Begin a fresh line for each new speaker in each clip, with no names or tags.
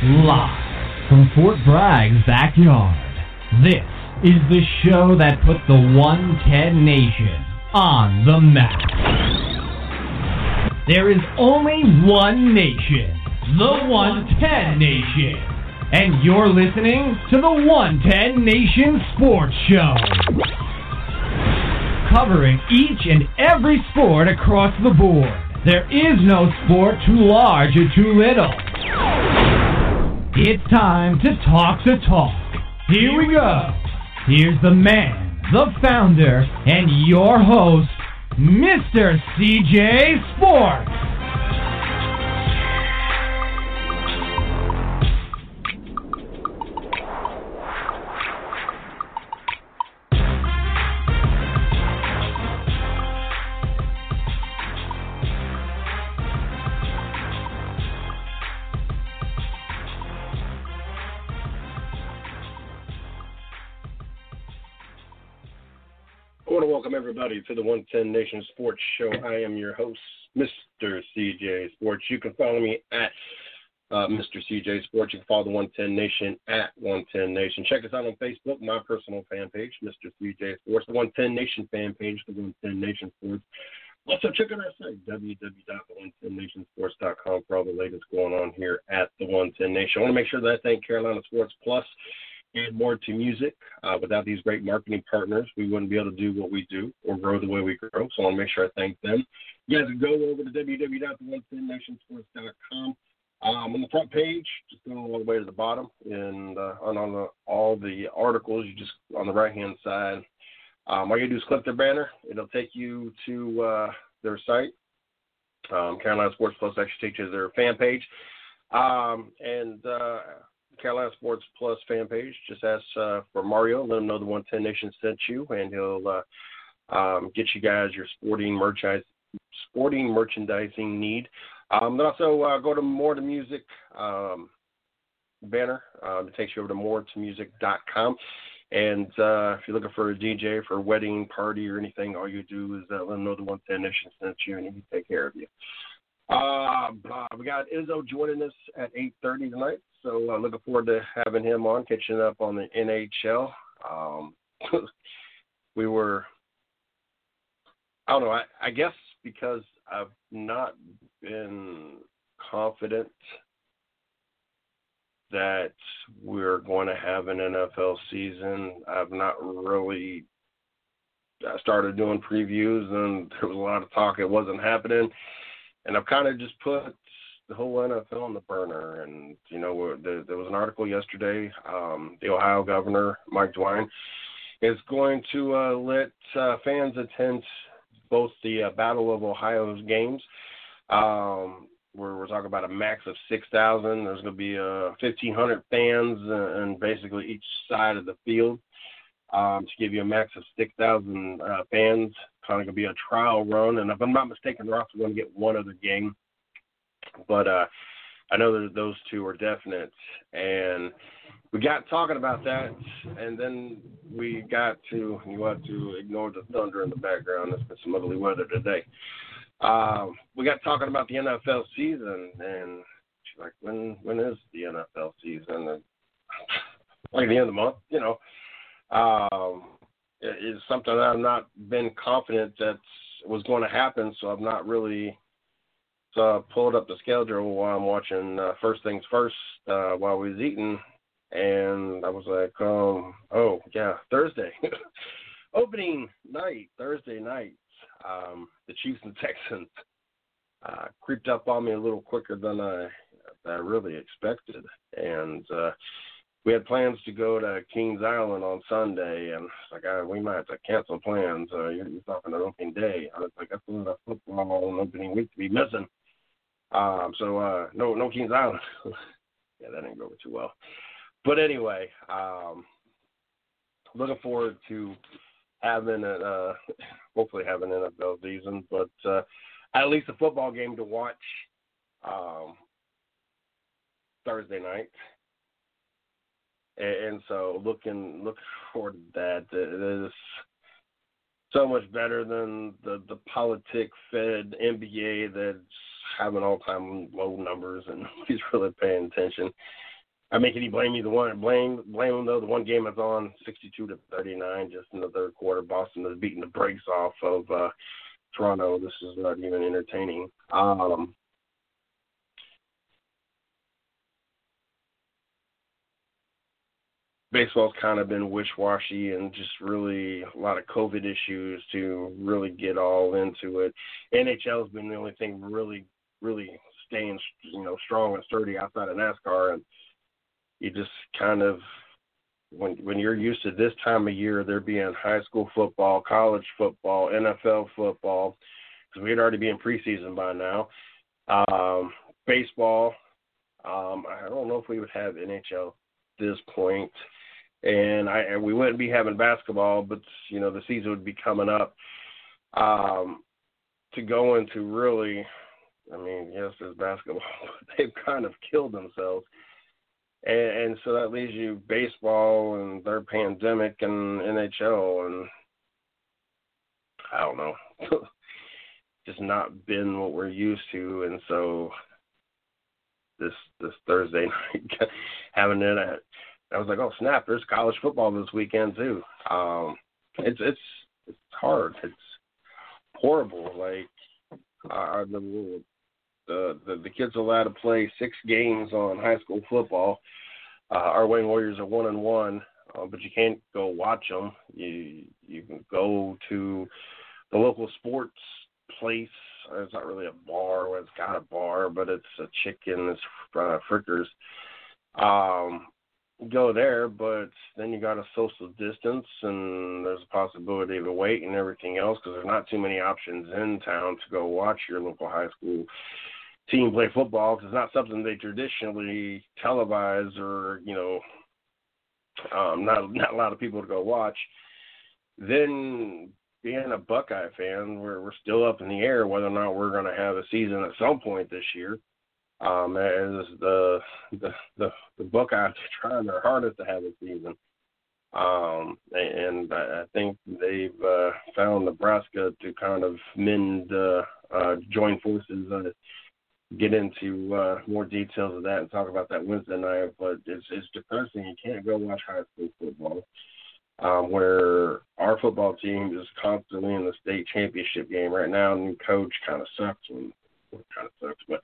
Live from Fort Bragg's backyard, this is the show that put the 110 Nation on the map. There is only one nation, the 110 Nation. And you're listening to the 110 Nation Sports Show. Covering each and every sport across the board. There is no sport too large or too little. It's time to talk the talk. Here we go. Here's the man, the founder, and your host, Mr. CJ Sports.
Everybody to the 110 Nation Sports Show. I am your host, Mr. CJ Sports. You can follow me at uh, Mr. CJ Sports. You can follow the 110 Nation at 110 Nation. Check us out on Facebook, my personal fan page, Mr. CJ Sports, the 110 Nation fan page, the 110 Nation Sports. Also, check out our site, www.the110nationsports.com, for all the latest going on here at the 110 Nation. I want to make sure that I thank Carolina Sports Plus and more to music. Uh, without these great marketing partners, we wouldn't be able to do what we do or grow the way we grow. So I want to make sure I thank them. You guys can go over to www.the110nationsports.com. Um, on the front page, just go all the way to the bottom, and uh, on, on the, all the articles, you just on the right hand side. Um, all you do is click their banner. It'll take you to uh, their site. Um, Carolina Sports Plus actually takes you to their fan page. Um, and uh, Carolina Sports Plus fan page. Just ask uh, for Mario. Let him know the 110 Nation sent you, and he'll uh, um, get you guys your sporting merchandise, sporting merchandising need. Um, then also uh, go to More to Music um, banner. Uh, it takes you over to moretomusic.com. And uh, if you're looking for a DJ for a wedding party or anything, all you do is uh, let them know the 110 Nation sent you, and he can take care of you. Uh, we got Izzo joining us at 8:30 tonight, so uh, looking forward to having him on, catching up on the NHL. Um, we were, I don't know, I, I guess because I've not been confident that we're going to have an NFL season. I've not really I started doing previews, and there was a lot of talk it wasn't happening and I've kind of just put the whole NFL on the burner. And you know, there, there was an article yesterday. Um, the Ohio governor Mike DeWine is going to uh, let uh, fans attend both the uh, Battle of Ohio's games. Um, we're, we're talking about a max of 6,000. There's going to be uh, 1,500 fans and basically each side of the field um, to give you a max of 6,000 uh, fans. Kind of going to be a trial run, and if I'm not mistaken, they're also going to get one other game. But uh, I know that those two are definite, and we got talking about that, and then we got to you have to ignore the thunder in the background. It's been some ugly weather today. Um, we got talking about the NFL season, and she's like, "When when is the NFL season?" And like the end of the month, you know um, is something that I've not been confident that was going to happen. So I've not really uh, pulled up the schedule while I'm watching uh, First Things First uh, while we was eating, and I was like, um, oh yeah, Thursday, opening night, Thursday night. Um, the Chiefs and Texans uh, creeped up on me a little quicker than I, than I really expected, and uh, we had plans to go to Kings Island on Sunday, and I was like I, we might have to cancel plans. Uh, you're, talking an opening day. I was like, that's a lot of football and opening week to be missing. Um, so uh, no, no Kings Island. yeah, that didn't go over too well. But anyway, um, looking forward to having a, uh, hopefully having an NFL season, but uh, at least a football game to watch um, Thursday night and, so looking looking forward to that. It is so much better than the the politic fed NBA that's having all time low numbers and nobody's really paying attention. I mean, can you blame me the one blame blame them though? The one game is on sixty two to thirty nine, just in the third quarter. Boston is beating the brakes off of uh, Toronto. This is not even entertaining. Um, baseball's kind of been wish-washy and just really a lot of COVID issues to really get all into it. NHL's been the only thing really, really staying, you know, strong and sturdy outside of NASCAR, and you just kind of when when you're used to this time of year, there being high school football, college football, NFL football, because we'd already be in preseason by now. Um, baseball, um, I don't know if we would have NHL this point and I and we wouldn't be having basketball, but you know the season would be coming up. Um, to go into really, I mean, yes, there's basketball, but they've kind of killed themselves, and, and so that leaves you baseball and their pandemic and NHL and I don't know, just not been what we're used to, and so this this Thursday night having it at I was like, oh snap! There's college football this weekend too. Um, it's it's it's hard. It's horrible. Like uh, the, the the kids allowed to play six games on high school football. Uh, our Wayne Warriors are one and one, uh, but you can't go watch them. You you can go to the local sports place. It's not really a bar. It's got a bar, but it's a chicken. It's uh, Frickers. Um, go there, but then you got a social distance, and there's a possibility of a wait and everything else because there's not too many options in town to go watch your local high school team play football because it's not something they traditionally televise or you know um, not not a lot of people to go watch. Then being a Buckeye fan, we're we're still up in the air whether or not we're going to have a season at some point this year um, as the the the, the Buckeyes are trying their hardest to have a season. Um, and I think they've uh, found Nebraska to kind of mend, uh, uh, join forces, uh, get into uh, more details of that and talk about that Wednesday night. But it's it's depressing. You can't go watch high school football. Um, where our football team is constantly in the state championship game right now. New coach kind of sucks and kind of sucks, but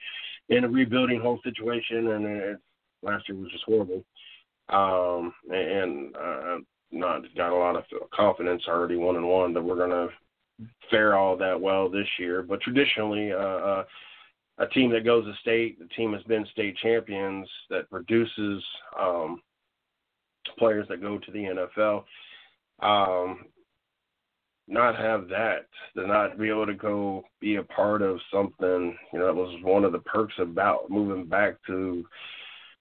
in a rebuilding whole situation, and it, last year was just horrible. Um, and uh, not got a lot of confidence already one and one that we're gonna fare all that well this year. But traditionally, uh, uh, a team that goes to state, the team has been state champions that produces um, players that go to the NFL. Um, not have that, to not be able to go be a part of something, you know, that was one of the perks about moving back to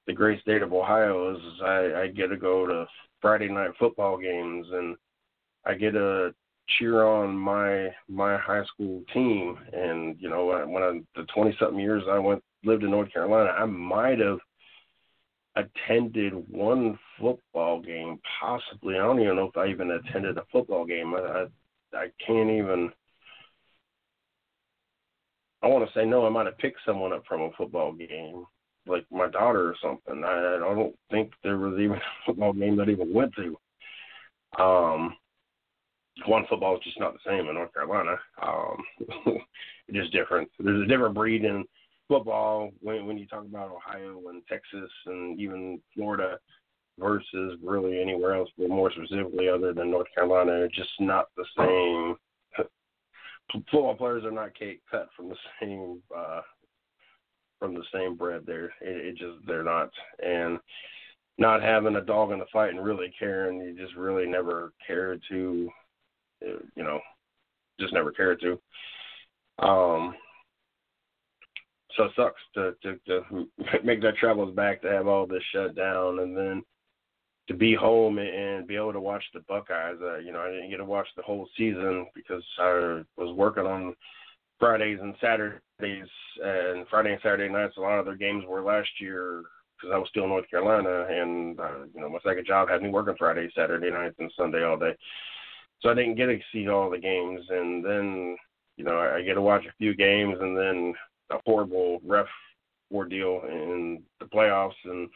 the great state of Ohio is I, I get to go to Friday night football games and I get to cheer on my my high school team and you know when I, the 20 something years I went lived in North Carolina I might have attended one football game possibly I don't even know if I even attended a football game I, I I can't even. I want to say no. I might have picked someone up from a football game, like my daughter or something. I, I don't think there was even a football game that I even went to. Um, one football is just not the same in North Carolina. Um, it's just different. There's a different breed in football when when you talk about Ohio and Texas and even Florida versus really anywhere else, but more specifically other than North Carolina, it's just not the same. Football players are not cake cut from the same uh, from the same bread. There, it, it just they're not, and not having a dog in the fight and really caring, you just really never cared to, you know, just never cared to. Um, so it sucks to, to to make that travels back to have all this shut down and then to be home and be able to watch the Buckeyes. Uh, you know, I didn't get to watch the whole season because I was working on Fridays and Saturdays, and Friday and Saturday nights. A lot of their games were last year because I was still in North Carolina, and uh, you know, my second job had me working Friday, Saturday nights, and Sunday all day. So I didn't get to see all the games, and then you know, I, get to watch a few games, and then a horrible ref ordeal in the playoffs and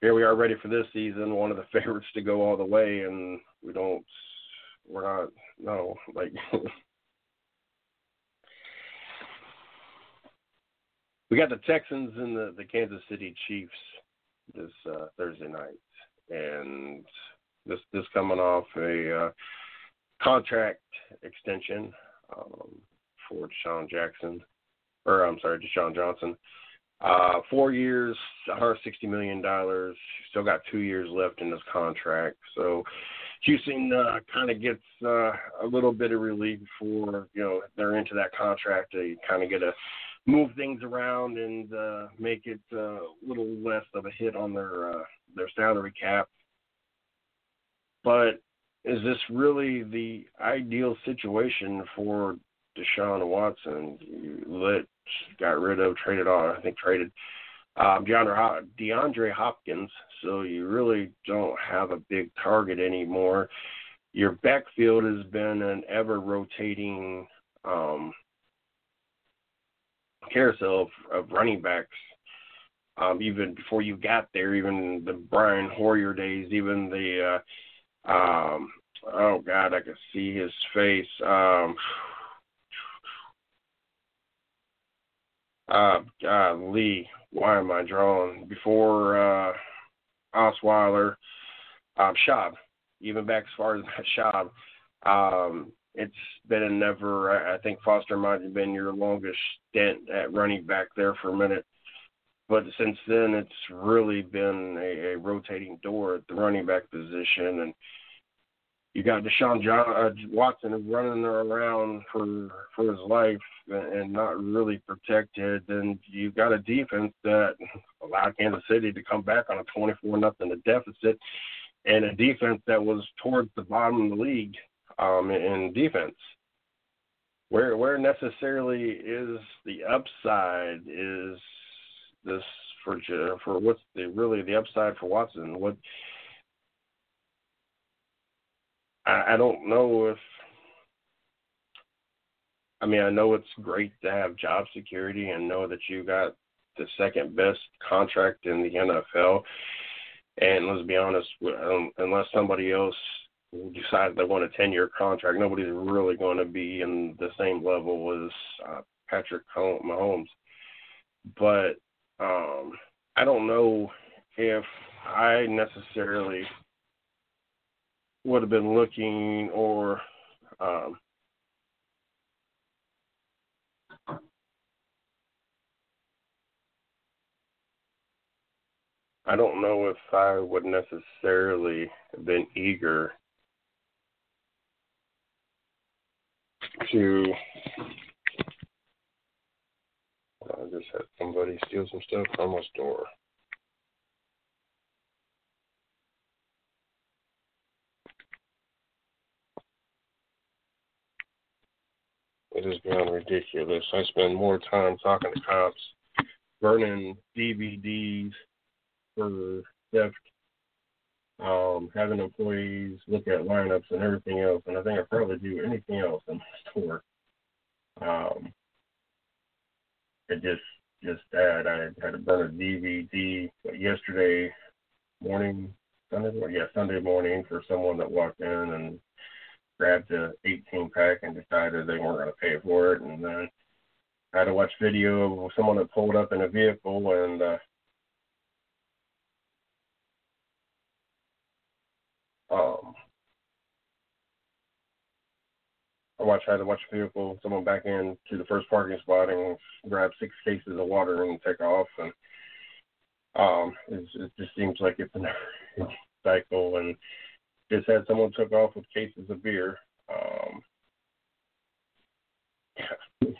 here we are ready for this season, one of the favorites to go all the way, and we don't, we're not, no, like. we got the Texans and the, the Kansas City Chiefs this uh, Thursday night, and this this coming off a uh, contract extension um, for DeSean Jackson, or I'm sorry, Deshaun Johnson. Uh, four years, 160 million dollars. Still got two years left in this contract, so Houston uh, kind of gets uh, a little bit of relief for you know they're into that contract. They kind of get to move things around and uh, make it uh, a little less of a hit on their uh, their salary cap. But is this really the ideal situation for Deshaun Watson? You let got rid of, traded on, I think traded um, DeAndre, DeAndre Hopkins, so you really don't have a big target anymore. Your backfield has been an ever rotating um, carousel of, of running backs. Um, even before you got there, even the Brian Hoyer days, even the uh, um, oh God, I can see his face. Um, uh, God, Lee, why am I drawing before uh, Osweiler, um, Schaub, even back as far as Schaub. Um, it's been a never. I think Foster might have been your longest stint at running back there for a minute, but since then it's really been a, a rotating door at the running back position, and you got Deshaun John, uh, Watson running around for for his life and not really protected, and you've got a defense that allowed Kansas City to come back on a 24 nothing deficit, and a defense that was towards the bottom of the league um, in defense. Where where necessarily is the upside is this for for what's the really the upside for Watson? What I, I don't know if I mean I know it's great to have job security and know that you got the second best contract in the NFL. And let's be honest, um, unless somebody else decides they want a 10 year contract, nobody's really going to be in the same level as uh, Patrick Mahomes. But um, I don't know if I necessarily would have been looking or um, I don't know if I would necessarily have been eager to I just had somebody steal some stuff from my store. It is beyond ridiculous. I spend more time talking to cops, burning DVDs for theft um, having employees look at lineups and everything else, and I think I probably do anything else in my store. Um, it just just that. I had to burn a DVD yesterday morning, Sunday morning, yeah, Sunday morning for someone that walked in and grabbed a 18 pack and decided they weren't going to pay for it, and then I had to watch video of someone that pulled up in a vehicle and uh, Um, I had to watch a vehicle, someone back in to the first parking spot and grab six cases of water and take off. And um, it, it just seems like it's a cycle. And just had someone took off with cases of beer. Um,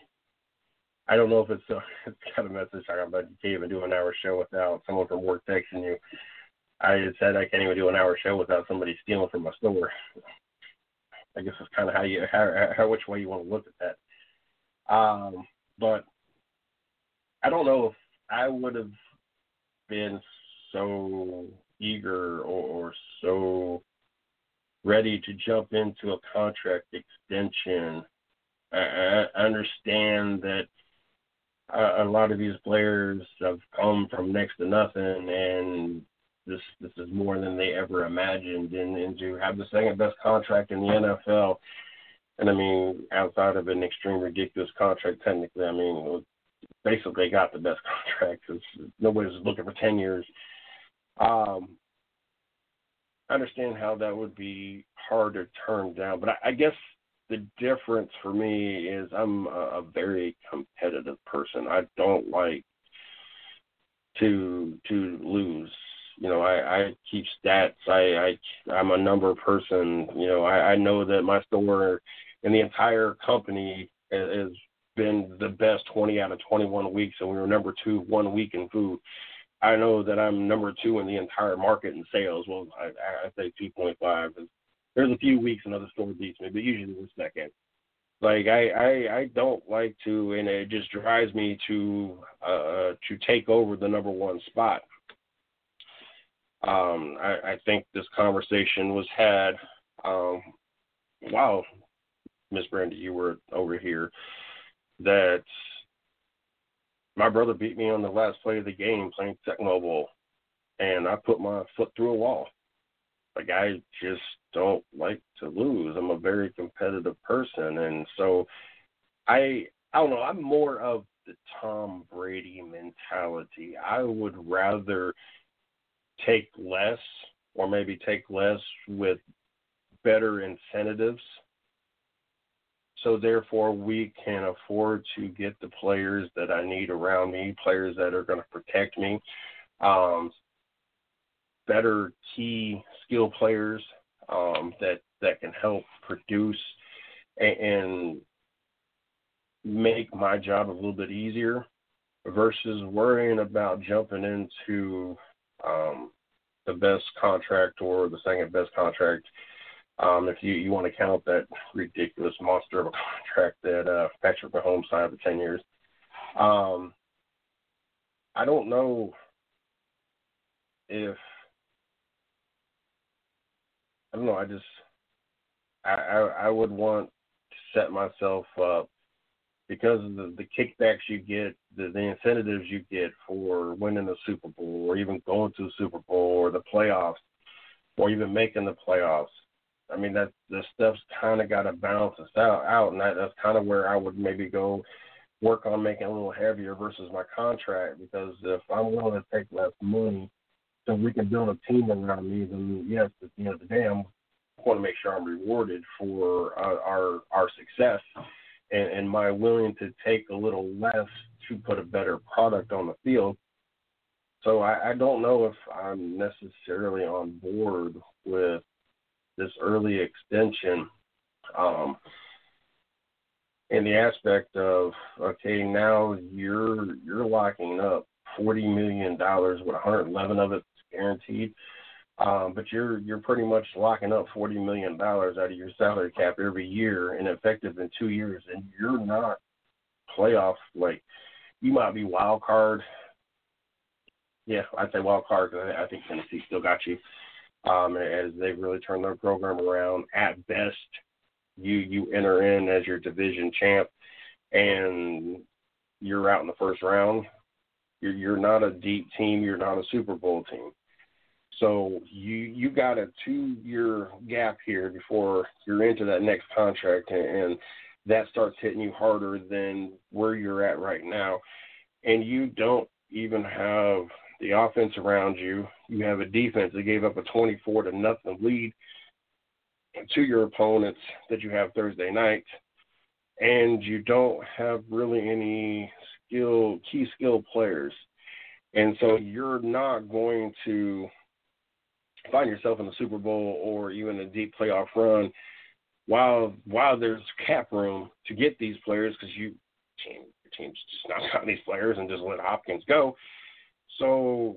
I don't know if it's, a, it's kind of message talking about you can't even do an hour show without someone from work texting you I said I can't even do an hour show without somebody stealing from my store. I guess that's kind of how you how, how which way you want to look at that. Um, but I don't know if I would have been so eager or, or so ready to jump into a contract extension. I, I understand that a, a lot of these players have come from next to nothing and this this is more than they ever imagined, and, and to have the second best contract in the NFL, and I mean outside of an extreme ridiculous contract, technically, I mean basically got the best contract because nobody's looking for ten years. Um, I understand how that would be hard to turn down, but I, I guess the difference for me is I'm a, a very competitive person. I don't like to to lose. You know, I, I keep stats. I, I I'm a number person. You know, I, I know that my store and the entire company has been the best 20 out of 21 weeks, and we were number two one week in food. I know that I'm number two in the entire market in sales. Well, I, I say 2.5. There's a few weeks another store beats me, but usually we're second. Like I, I, I don't like to, and it just drives me to uh, to take over the number one spot. Um, I, I think this conversation was had. Um, wow, Miss Brandy, you were over here. That my brother beat me on the last play of the game playing Tecmo Bowl, and I put my foot through a wall. Like I just don't like to lose. I'm a very competitive person, and so I I don't know. I'm more of the Tom Brady mentality. I would rather take less, or maybe take less with better incentives. So therefore, we can afford to get the players that I need around me, players that are going to protect me, um, better key skill players um, that that can help produce and, and make my job a little bit easier versus worrying about jumping into um, the best contract or the second best contract. Um, if you, you want to count that ridiculous monster of a contract that uh, Patrick Mahomes signed for 10 years. Um, I don't know if I don't know. I just I I, I would want to set myself up because of the, the kickbacks you get, the, the incentives you get for winning the Super Bowl, or even going to the Super Bowl, or the playoffs, or even making the playoffs. I mean that the stuff's kind of got to balance us out, and that, that's kind of where I would maybe go work on making a little heavier versus my contract because if I'm willing to take less money so we can build a team around me, then yes, at the end of the day, I'm want to make sure I'm rewarded for uh, our our success and, and my willing to take a little less to put a better product on the field. So I, I don't know if I'm necessarily on board with this early extension. Um, in the aspect of okay, now you're you're locking up forty million dollars with 111 of it guaranteed. Um, but you're you're pretty much locking up forty million dollars out of your salary cap every year and effective in two years, and you're not playoff like you might be wild card. Yeah, I'd say wild card because I think Tennessee still got you. Um, as they've really turned their program around. At best, you you enter in as your division champ, and you're out in the first round. You're you're not a deep team. You're not a Super Bowl team. So you you got a two year gap here before you're into that next contract, and, and that starts hitting you harder than where you're at right now. And you don't even have the offense around you. You have a defense that gave up a 24 to nothing lead to your opponents that you have Thursday night, and you don't have really any skill key skill players. And so you're not going to find yourself in the Super Bowl or even a deep playoff run, while while there's cap room to get these players because you team your team's just not got these players and just let Hopkins go. So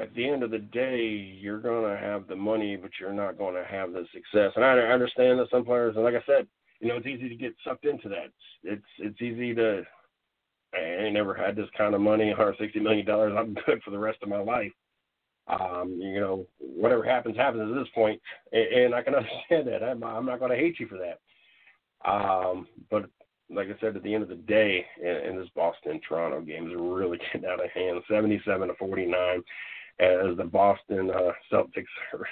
at the end of the day, you're to have the money, but you're not to have the success. And I, I understand that some players, and like I said, you know, it's easy to get sucked into that. It's it's easy to I ain't never had this kind of money, 160 million dollars. I'm good for the rest of my life. Um, you know, whatever happens, happens at this point, and, and I can understand that. I'm, I'm not going to hate you for that. Um, but like I said, at the end of the day, in, this Boston Toronto game is really getting out of hand, 77 to 49, as the Boston uh, Celtics are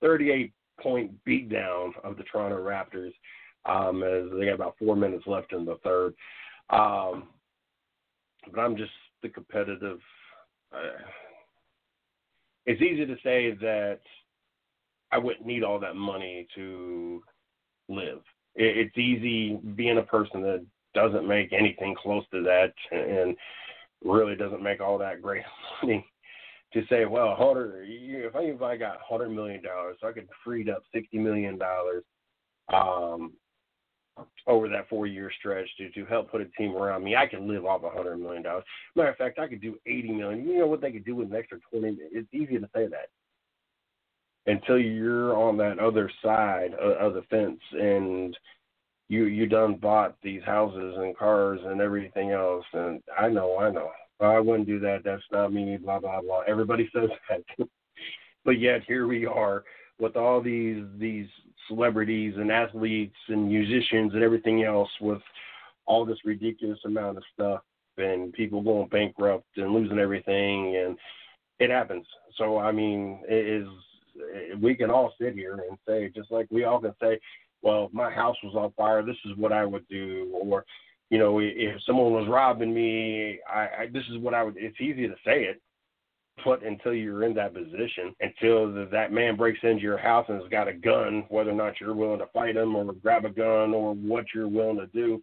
38 point beatdown of the Toronto Raptors um, as they got about four minutes left in the third. Um, but I'm just the competitive. Uh, it's easy to say that I wouldn't need all that money to live. It, it's easy being a person that doesn't make anything close to that and really doesn't make all that great money to say, well, hundred. If I if I got hundred million dollars, so I could freed up sixty million dollars um, over that four year stretch to to help put a team around me. I could live off a hundred million dollars. Matter of fact, I could do eighty million. You know what they could do with an extra twenty? It's easy to say that until you're on that other side of, of the fence and you you done bought these houses and cars and everything else. And I know, I know. I wouldn't do that. That's not me. Blah blah blah. Everybody says that, but yet here we are with all these these celebrities and athletes and musicians and everything else with all this ridiculous amount of stuff and people going bankrupt and losing everything and it happens. So I mean, it is we can all sit here and say just like we all can say, well, if my house was on fire, this is what I would do, or you know, if someone was robbing me, I, I this is what I would. It's easy to say it, but until you're in that position, until the, that man breaks into your house and has got a gun, whether or not you're willing to fight him or grab a gun or what you're willing to do,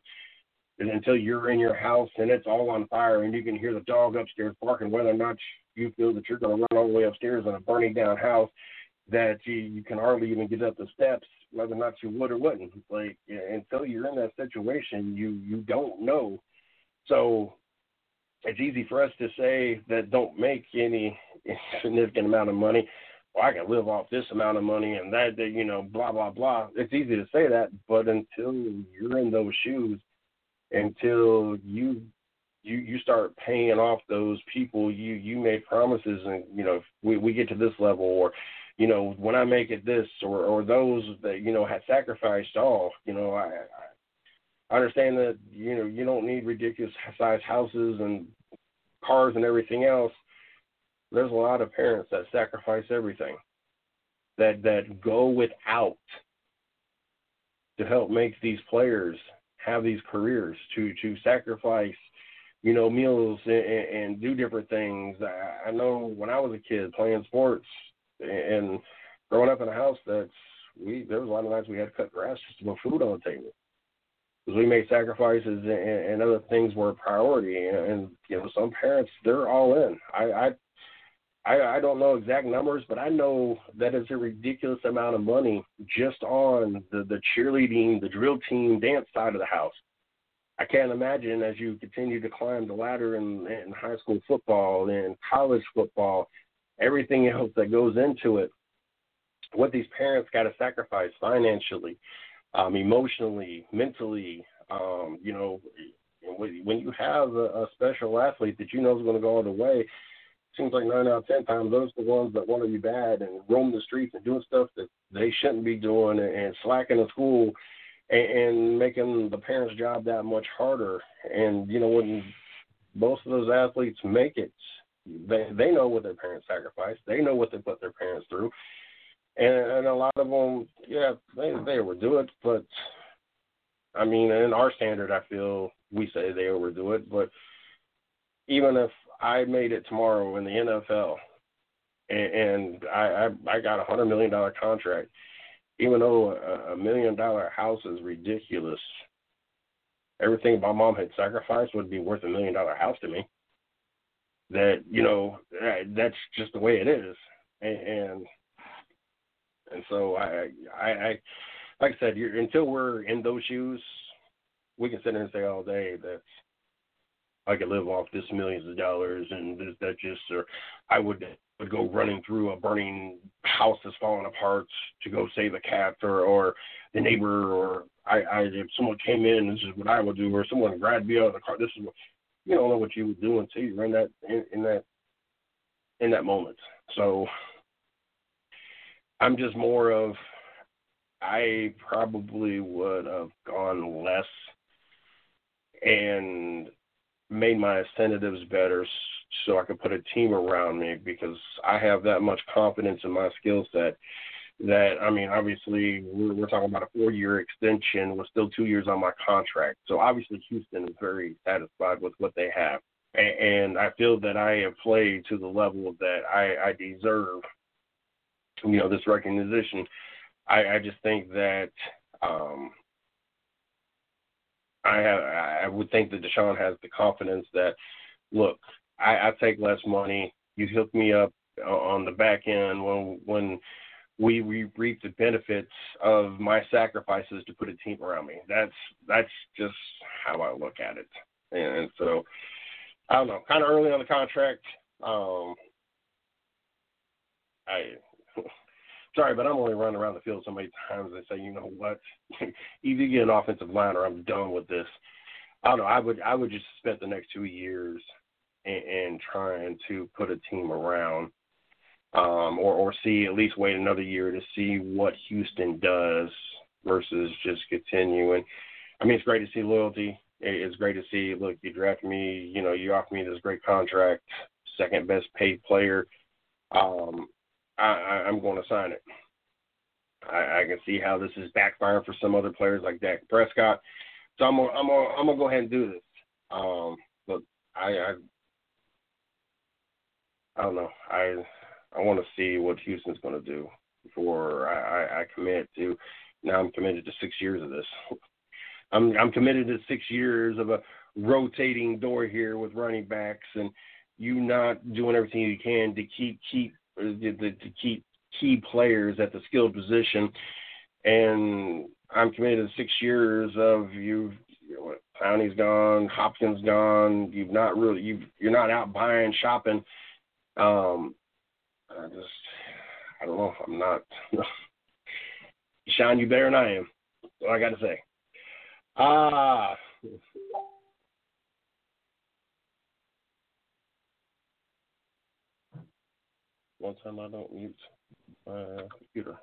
and until you're in your house and it's all on fire and you can hear the dog upstairs barking, whether or not you feel that you're going to run all the way upstairs in a burning down house, that you, you can hardly even get up the steps, whether or not you would or wouldn't. Like until you're in that situation, you you don't know. So it's easy for us to say that don't make any significant amount of money. Well, I can live off this amount of money and that, that you know, blah blah blah. It's easy to say that, but until you're in those shoes, until you you you start paying off those people you you made promises and you know we we get to this level or you know, when I make it this or or those that you know had sacrificed all, you know, I, I understand that you know you don't need ridiculous sized houses and cars and everything else. There's a lot of parents that sacrifice everything, that that go without to help make these players have these careers, to to sacrifice, you know, meals and, and do different things. I, I know when I was a kid playing sports, and growing up in a house that's we there was a lot of nights we had to cut grass just to put food on the table we made sacrifices and, and other things were a priority. And, and you know, some parents they're all in. I, I I I don't know exact numbers, but I know that it's a ridiculous amount of money just on the the cheerleading, the drill team, dance side of the house. I can't imagine as you continue to climb the ladder in, in high school football and college football everything else that goes into it, what these parents got to sacrifice financially, um, emotionally, mentally. Um, you know, when you have a, a special athlete that you know is going to go all the way, it seems like nine out of ten times those are the ones that want to be bad and roam the streets and doing stuff that they shouldn't be doing and, and slacking in school and, and making the parents' job that much harder. And you know, when most of those athletes make it, they they know what their parents sacrificed. They know what they put their parents through, and and a lot of them, yeah, they they overdo it. But I mean, in our standard, I feel we say they overdo it. But even if I made it tomorrow in the NFL, and, and I, I I got a hundred million dollar contract, even though a, a million dollar house is ridiculous, everything my mom had sacrificed would be worth a million dollar house to me that you know that's just the way it is, and and so I I, I like I said, until we're in those shoes, we can sit there and say all day that I could live off this millions of dollars and this that just or I would would go running through a burning house that's falling apart to go save a cat or or the neighbor or I, I if someone came in this is what I would do or someone grabbed me out of the car this is what you don't know what you would do until you're in that in, in that in that moment. So I'm just more of I probably would have gone less and made my incentives better so I could put a team around me because I have that much confidence in my skill set that I mean, obviously we're, we're talking about a four-year extension with still two years on my contract. So obviously Houston is very satisfied with what they have, and, and I feel that I have played to the level that I, I deserve. You know, this recognition. I, I just think that um, I have, I would think that Deshaun has the confidence that, look, I, I take less money. You hook me up on the back end when when we, we reap the benefits of my sacrifices to put a team around me. That's that's just how I look at it. And so I don't know, kind of early on the contract. Um, I sorry, but I'm only running around the field so many times. They say, you know what, either get an offensive line or I'm done with this. I don't know. I would I would just spend the next two years and, and trying to put a team around um, or or see at least wait another year to see what Houston does versus just continuing. I mean, it's great to see loyalty. It's great to see. Look, you draft me. You know, you offer me this great contract, second best paid player. Um, I, I'm going to sign it. I, I can see how this is backfiring for some other players like Dak Prescott. So I'm gonna, I'm gonna, I'm gonna go ahead and do this. Um, but I, I, I don't know. I I want to see what Houston's going to do before I, I, I commit to. Now I'm committed to six years of this. I'm I'm committed to six years of a rotating door here with running backs and you not doing everything you can to keep keep uh, to, to keep key players at the skilled position. And I'm committed to six years of you've you know, Clowney's gone, Hopkins gone. You've not really you you're not out buying shopping. Um, I just, I don't know. I'm not. Sean, you better than I am. That's all I got to say. Ah. One time I don't mute my computer.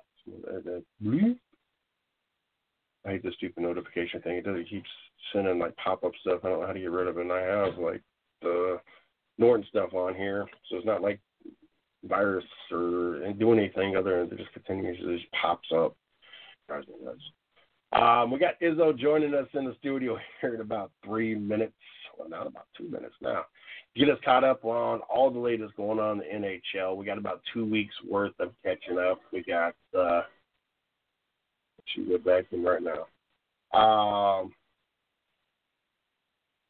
I hate the stupid notification thing. It does. It keeps sending like pop up stuff. I don't know how to get rid of it. And I have like the Norton stuff on here, so it's not like virus or do anything other than it just continues to just pops up. Um, we got Izzo joining us in the studio here in about three minutes. Not about two minutes now. Get us caught up on all the latest going on in the NHL. We got about two weeks worth of catching up. We got uh should go back in right now. Um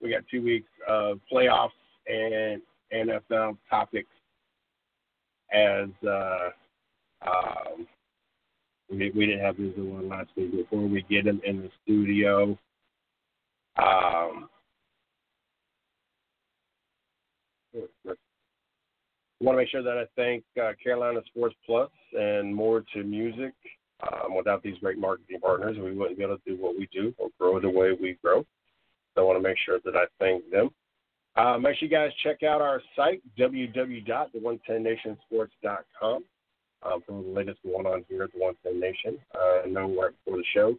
we got two weeks of playoffs and NFL topics as uh, um, we, we didn't have this one last week. Before we get him in the studio, um, I want to make sure that I thank uh, Carolina Sports Plus and more to music. Um, without these great marketing partners, we wouldn't be able to do what we do or grow the way we grow. So I want to make sure that I thank them. Uh, make sure you guys check out our site, www.the110nationsports.com, um, for the latest going on here at the 110 Nation. Uh, I know right before the show,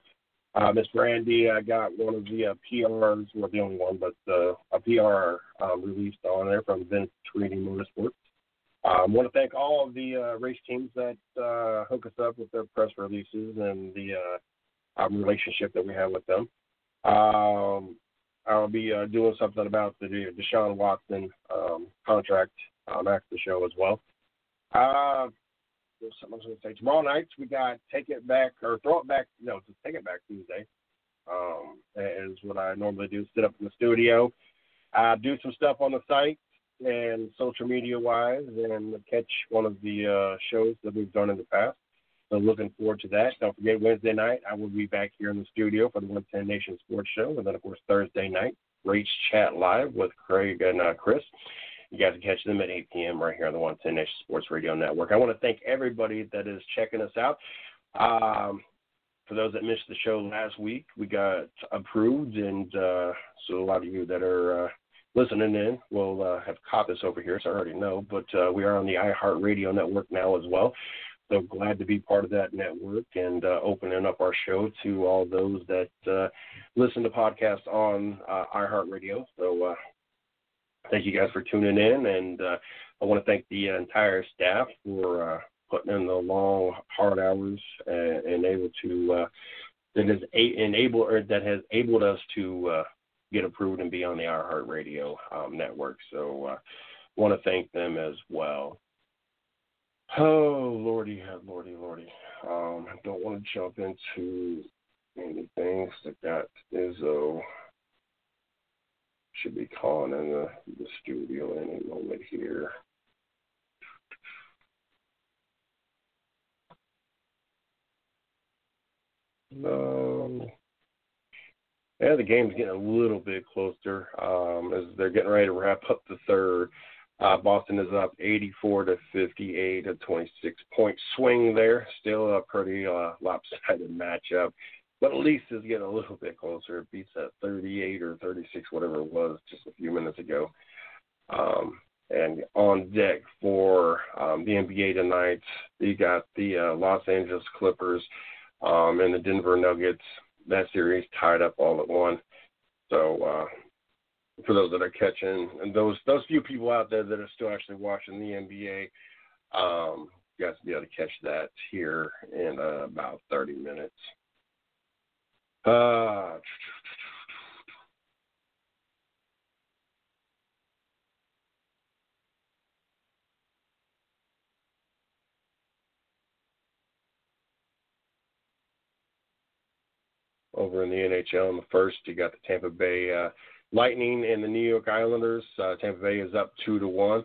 uh, Miss Brandy, I got one of the uh, PRs, well, the only one, but uh, a PR um, released on there from Vince Torini Motorsports. I um, want to thank all of the uh, race teams that uh, hook us up with their press releases and the uh, um, relationship that we have with them. Um, I'll be uh, doing something about the Deshaun Watson um, contract um, after the show as well. Uh, I going to say. Tomorrow night we got Take It Back or Throw It Back. No, just Take It Back Tuesday. Um, is what I normally do. Sit up in the studio, uh, do some stuff on the site and social media wise, and catch one of the uh, shows that we've done in the past. So looking forward to that. Don't forget Wednesday night I will be back here in the studio for the 110 Nation Sports Show, and then of course Thursday night Race Chat Live with Craig and uh, Chris. You guys can catch them at 8 p.m. right here on the 110 Nation Sports Radio Network. I want to thank everybody that is checking us out. Um, for those that missed the show last week, we got approved, and uh, so a lot of you that are uh, listening in will uh, have caught this over here, so I already know. But uh, we are on the iHeartRadio network now as well. so glad to be part of that network and uh, opening up our show to all those that uh, listen to podcasts on iHeartRadio. So thank you guys for tuning in, and uh, I want to thank the entire staff for uh, putting in the long, hard hours and, and able to uh, has a, or that has enabled us to uh, get approved and be on the iHeartRadio um, network. So, uh, want to thank them as well. Oh, lordy, lordy, lordy. Um, I don't want to jump into anything. that got Izzo should be calling in the, the studio any moment here. Um, yeah, the game's getting a little bit closer um, as they're getting ready to wrap up the third. Uh, Boston is up 84 to 58, a 26 point swing there. Still a pretty uh, lopsided matchup, but at least it's getting a little bit closer. It beats that 38 or 36, whatever it was, just a few minutes ago. Um, and on deck for um, the NBA tonight, you got the uh, Los Angeles Clippers um, and the Denver Nuggets. That series tied up all at one. So uh, for those that are catching, and those those few people out there that are still actually watching the NBA, um, you guys will be able to catch that here in uh, about 30 minutes. Uh, over in the NHL in the first, you got the Tampa Bay uh, Lightning and the New York Islanders. Uh, Tampa Bay is up two to one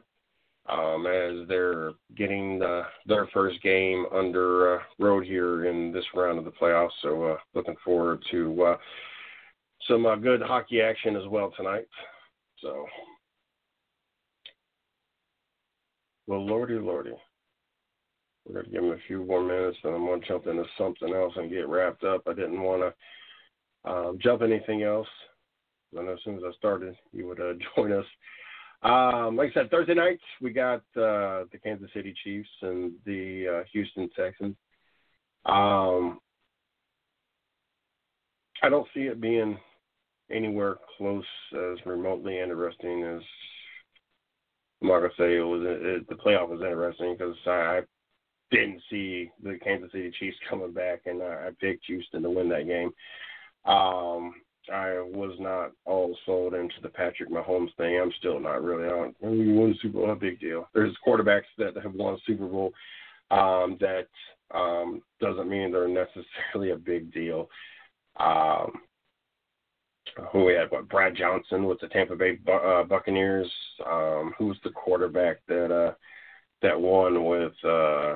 um, as they're getting uh, their first game under uh, road here in this round of the playoffs. So uh, looking forward to uh, some uh, good hockey action as well tonight. So, well, lordy, lordy. We're going to give him a few more minutes, and I'm going to jump into something else and get wrapped up. I didn't want to um, jump anything else. I know as soon as I started, you would uh, join us. Um, like I said, Thursday night we got uh, the Kansas City Chiefs and the uh, Houston Texans. Um, I don't see it being anywhere close as remotely interesting as I'm not gonna say it was. It, the playoff was interesting because I, I, didn't see the Kansas City Chiefs coming back, and I, I picked Houston to win that game. Um, I was not all sold into the Patrick Mahomes thing. I'm still not really. When you won Super Bowl, a big deal. There's quarterbacks that have won Super Bowl um, that um, doesn't mean they're necessarily a big deal. Um, who we had? What Brad Johnson with the Tampa Bay uh, Buccaneers? Um, who was the quarterback that uh, that won with? Uh,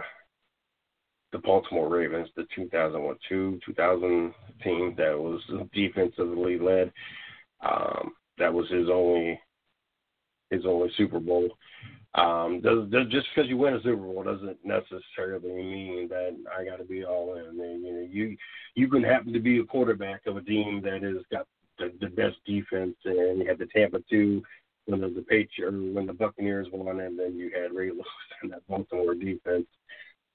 the Baltimore Ravens, the 2002 2000 team that was defensively led. Um, that was his only his only Super Bowl. Um, does, does just because you win a Super Bowl doesn't necessarily mean that I got to be all in. And, you know, you you can happen to be a quarterback of a team that has got the, the best defense, and you had the Tampa two when the, the Patriots when the Buccaneers won, and then you had Ray Lewis and that Baltimore defense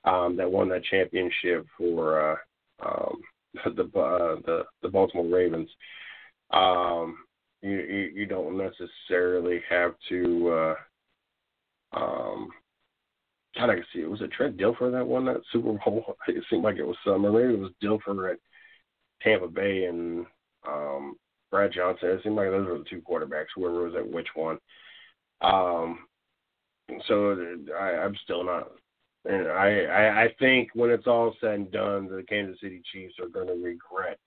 um, that won that championship for uh, um, the, uh, the the Baltimore Ravens. Um, you, you, you don't necessarily have to. Uh, um, God, I can see it. Was it Trent Dilfer that won that Super Bowl? It seemed like it was some, or maybe it was Dilfer at Tampa Bay and um, Brad Johnson. It seemed like those were the two quarterbacks. Whoever was at which one. Um, so I, I'm still not and I, I, I think when it's all said and done, the Kansas City Chiefs are going to regret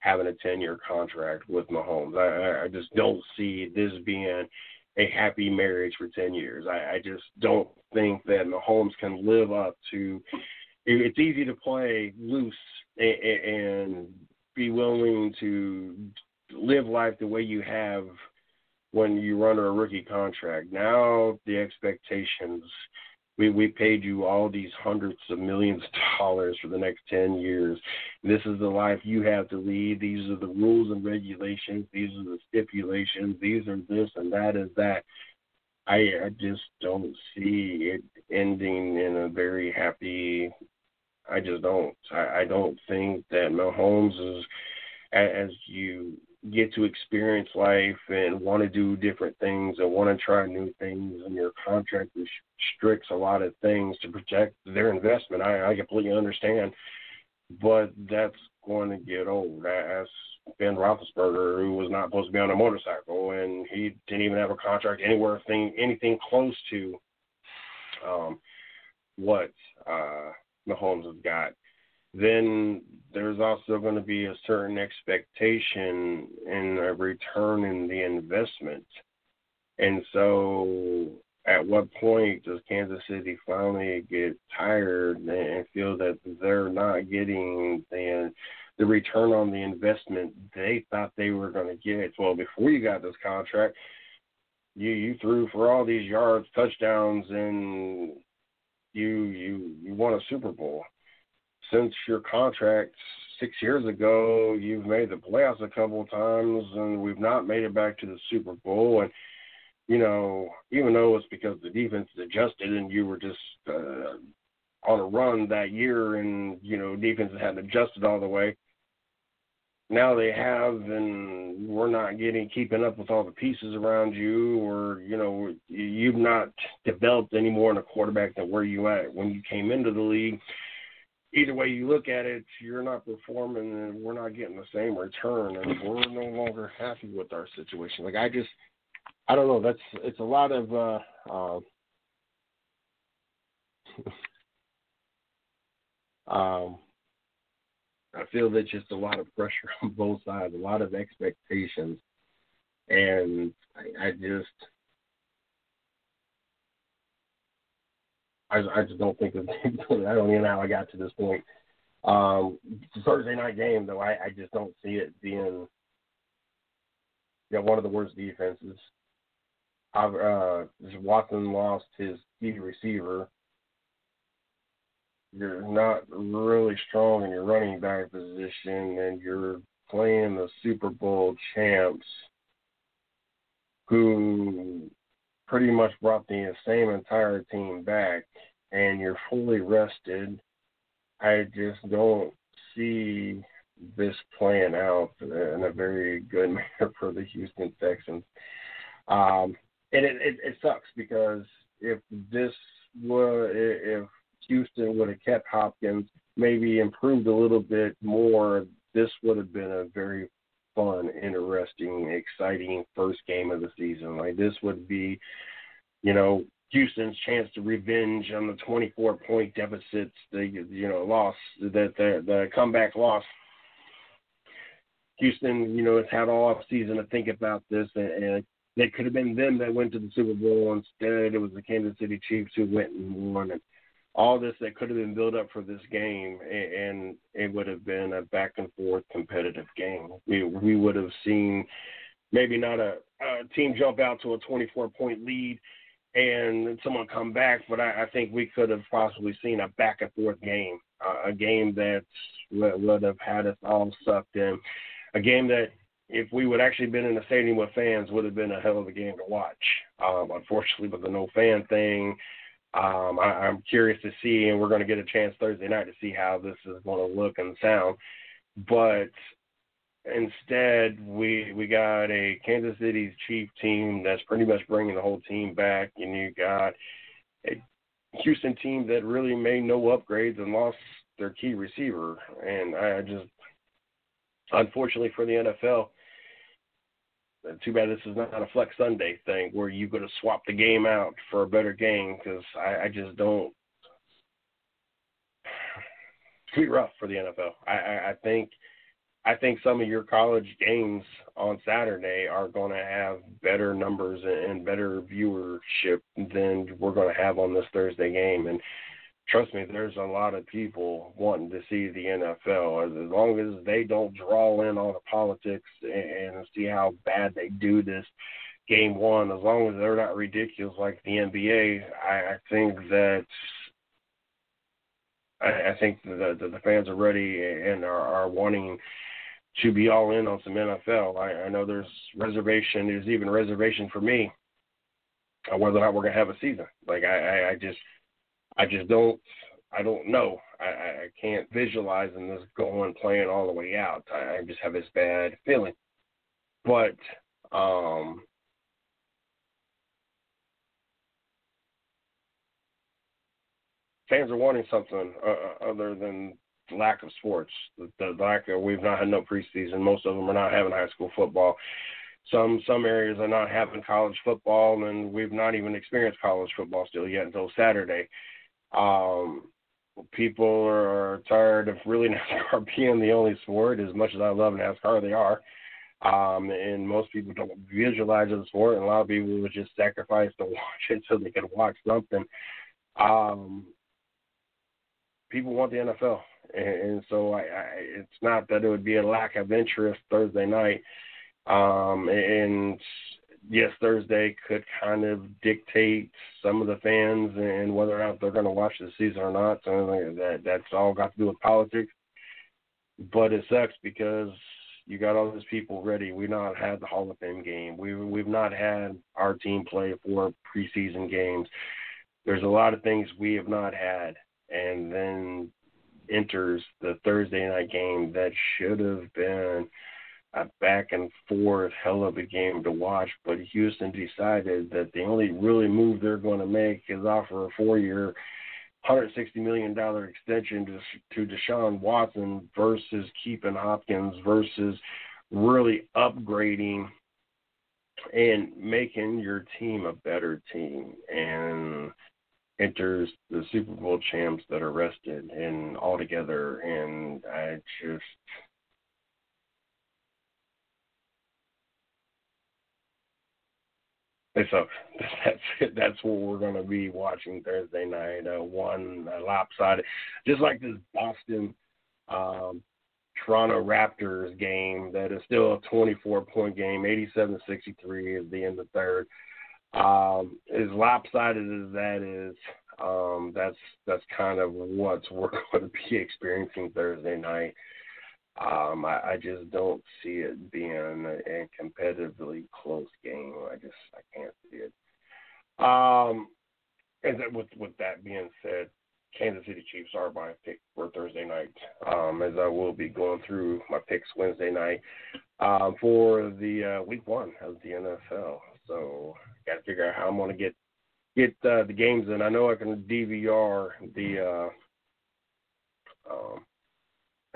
having a 10 year contract with Mahomes. I, I just don't see this being a happy marriage for 10 years. I, I just don't think that Mahomes can live up to. It's easy to play loose and, and be willing to live life the way you have when you run a rookie contract. Now the expectations we we paid you all these hundreds of millions of dollars for the next 10 years this is the life you have to lead these are the rules and regulations these are the stipulations these are this and that is that I, I just don't see it ending in a very happy. I just don't. I, I don't think that Mahomes is as you get to experience life and want to do different things and want to try new things, and your contract restricts a lot of things to protect their investment. I, I completely understand, but that's going to get old. As Ben Roethlisberger, who was not supposed to be on a motorcycle, and he didn't even have a contract anywhere thing anything close to um, what uh, Mahomes has got. Then there's also going to be a certain expectation in a return in the investment. And so, at what point does Kansas City finally get tired and feel that they're not getting the the return on the investment they thought they were going to get? Well, before you got this contract, you you threw for all these yards, touchdowns, and you you you won a Super Bowl since your contract six years ago, you've made the playoffs a couple of times, and we've not made it back to the Super Bowl. And you know, even though it's because the defense adjusted and you were just uh, on a run that year, and you know, defense hadn't adjusted all the way. Now they have, and we're not getting keeping up with all the pieces around you, or you know, you've not developed any more in a quarterback than where you at when you came into the league either way you look at it, you're not performing and we're not getting the same return and we're no longer happy with our situation. Like I just I don't know, that's it's a lot of uh uh um I feel that just a lot of pressure on both sides, a lot of expectations and I, I just I, I just don't think that they, I don't even know how I got to this point. Um, Thursday night game, though, I, I just don't see it being know, one of the worst defenses. I've, uh, Watson lost his key receiver. You're not really strong in your running back position, and you're playing the Super Bowl champs who pretty much brought the same entire team back and you're fully rested, I just don't see this playing out in a very good manner for the Houston Texans. Um, and it, it, it sucks because if this were if Houston would have kept Hopkins, maybe improved a little bit more, this would have been a very fun, interesting, exciting first game of the season. Like this would be, you know, Houston's chance to revenge on the 24 point deficits, the you know loss, that the the comeback loss. Houston, you know, has had all off season to think about this, and, and it could have been them that went to the Super Bowl. Instead, it was the Kansas City Chiefs who went and won, and all this that could have been built up for this game, and it would have been a back and forth competitive game. We we would have seen maybe not a, a team jump out to a 24 point lead and someone come back, but I, I think we could have possibly seen a back and forth game, uh, a game that would have had us all sucked in, a game that if we would actually been in the stadium with fans would have been a hell of a game to watch. Um, unfortunately, with the no fan thing, um, I, I'm curious to see, and we're going to get a chance Thursday night to see how this is going to look and sound. But Instead, we we got a Kansas City Chief team that's pretty much bringing the whole team back, and you got a Houston team that really made no upgrades and lost their key receiver. And I just, unfortunately for the NFL, too bad this is not a Flex Sunday thing where you could have swapped the game out for a better game because I, I just don't. It's pretty rough for the NFL. I, I, I think I think some of your college games on Saturday are going to have better numbers and better viewership than we're going to have on this Thursday game. And trust me, there's a lot of people wanting to see the NFL. As as long as they don't draw in all the politics and see how bad they do this game one, as long as they're not ridiculous like the NBA, I, I think that I, I think the, the the fans are ready and are, are wanting to be all in on some NFL. I, I know there's reservation. There's even reservation for me on whether or not we're gonna have a season. Like I, I, I just I just don't I don't know. I, I can't visualize this going playing all the way out. I, I just have this bad feeling. But um fans are wanting something uh, uh, other than lack of sports. The, the lack of we've not had no preseason. Most of them are not having high school football. Some some areas are not having college football, and we've not even experienced college football still yet until Saturday. Um, people are tired of really NASCAR being the only sport. As much as I love NASCAR, they are. Um, and most people don't visualize the sport, and a lot of people would just sacrifice to watch it so they can watch something. Um, people want the NFL, and, and so I, I, it's not that it would be a lack of interest Thursday night. Um, and yes, Thursday could kind of dictate some of the fans and whether or not they're going to watch the season or not. So that that's all got to do with politics. But it sucks because you got all these people ready. We've not had the Hall of Fame game. We we've not had our team play four preseason games. There's a lot of things we have not had, and then enters the Thursday night game that should have been a back and forth hell of a game to watch. But Houston decided that the only really move they're going to make is offer a four year, $160 million extension to, to Deshaun Watson versus keeping Hopkins versus really upgrading and making your team a better team. And enters the Super Bowl champs that are rested and all together and I just so that's it. That's what we're going to be watching Thursday night. Uh, one uh, lopsided, just like this Boston um, Toronto Raptors game that is still a 24 point game, 87 63 is the end of third. Um, as lopsided as that is, um, that's that's kind of what we're going to be experiencing Thursday night. Um, I, I just don't see it being a, a competitively close game. I just I can't see it. Um, and then with with that being said, Kansas City Chiefs are my pick for Thursday night. Um, as I will be going through my picks Wednesday night um, for the uh, week one of the NFL. So I got to figure out how I'm going to get get uh, the games in. I know I can DVR the uh, um,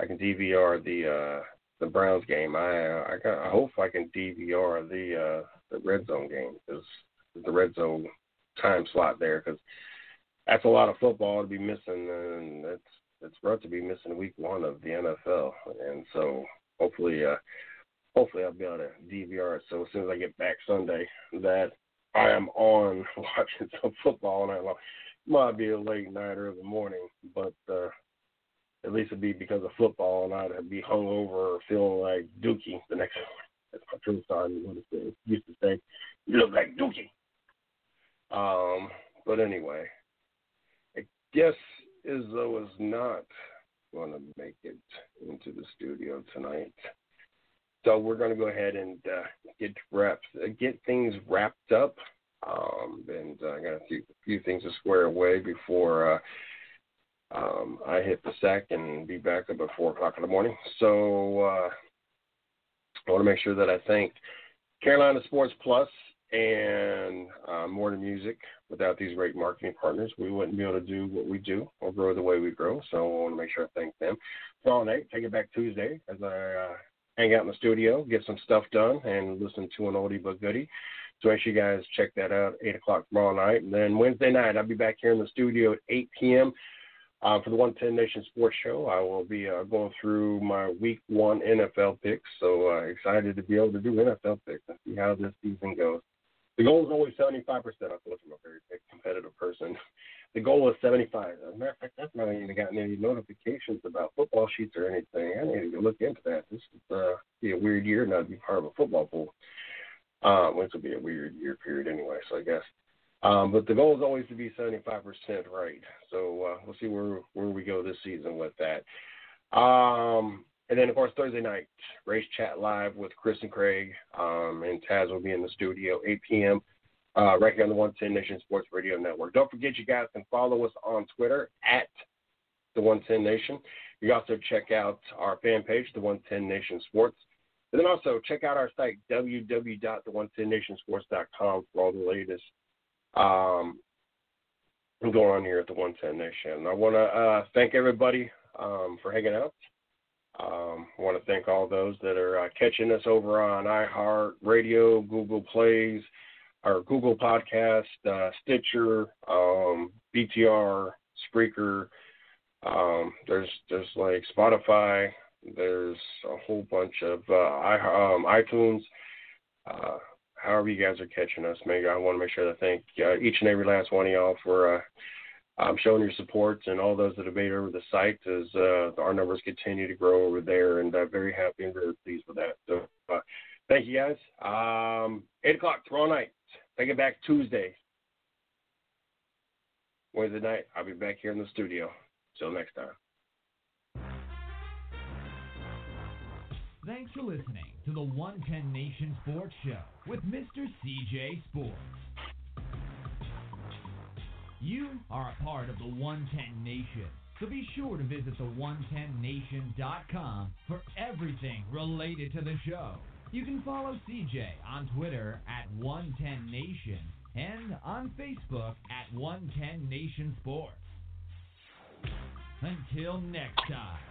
I can DVR the uh, the Browns game. I I, got, I hope I can DVR the uh, the red zone game because the red zone time slot there because that's a lot of football to be missing and it's it's rough to be missing week one of the NFL and so hopefully uh hopefully I'll be able to DVR it so as soon as I get back Sunday that I am on watching some football night long. Might be a late night or the morning, but uh at least it'd be because of football, and I'd be hungover or feeling like Dookie the next morning. That's my true son used to say, "You look like Dookie." Um, but anyway, I guess Izzo is not going to make it into the studio tonight. So we're going to go ahead and uh, get wrapped, uh, get things wrapped up, um, and uh, I got a few, few things to square away before uh, um, I hit the sack and be back up at four o'clock in the morning. So uh, I want to make sure that I thank Carolina Sports Plus and uh, More Than Music. Without these great marketing partners, we wouldn't be able to do what we do or grow the way we grow. So I want to make sure I thank them. So night, take it back Tuesday as I uh, hang out in the studio, get some stuff done, and listen to an oldie but goodie. So make sure you guys check that out, 8 o'clock tomorrow night. And then Wednesday night, I'll be back here in the studio at 8 p.m. Uh, for the 110 Nation Sports Show, I will be uh, going through my Week One NFL picks. So uh, excited to be able to do NFL picks and see how this season goes. The goal is always 75%. I told you I'm a very competitive person. The goal is 75. As a matter of fact, I've not even gotten any notifications about football sheets or anything. I need to look into that. This is uh, be a weird year not to be part of a football pool. Um, which will be a weird year period anyway. So I guess um, but the goal is always to be 75% right. So uh, we'll see where where we go this season with that. Um, and then, of course, Thursday night, Race Chat Live with Chris and Craig. Um, and Taz will be in the studio, 8 p.m. uh, right here on the 110 Nation Sports Radio Network. Don't forget, you guys can follow us on Twitter at the 110 Nation. You can also check out our fan page, the 110 Nation Sports. And then also check out our site, www.the110nationsports.com for all the latest um, going on here at the 110 Nation. I want to uh, thank everybody um, for hanging out. Um, I want to thank all those that are uh, catching us over on iHeart Radio, Google Plays, our Google Podcast, uh, Stitcher, um, BTR, Spreaker. Um, there's there's like Spotify. There's a whole bunch of uh, I, um, iTunes. Uh, however you guys are catching us, maybe I want to make sure to thank uh, each and every last one of y'all for uh, um, showing your support and all those that have made over the site as uh, our numbers continue to grow over there, and I'm very happy and very pleased with that. So, uh, thank you guys. Um, Eight o'clock tomorrow night. Take it back Tuesday. Wednesday night, I'll be back here in the studio. Till next time.
Thanks for listening to the 110 Nation Sports Show with Mr. CJ Sports. You are a part of the 110 Nation, so be sure to visit the110nation.com for everything related to the show. You can follow CJ on Twitter at 110nation and on Facebook at 110 Nation Sports. Until next time.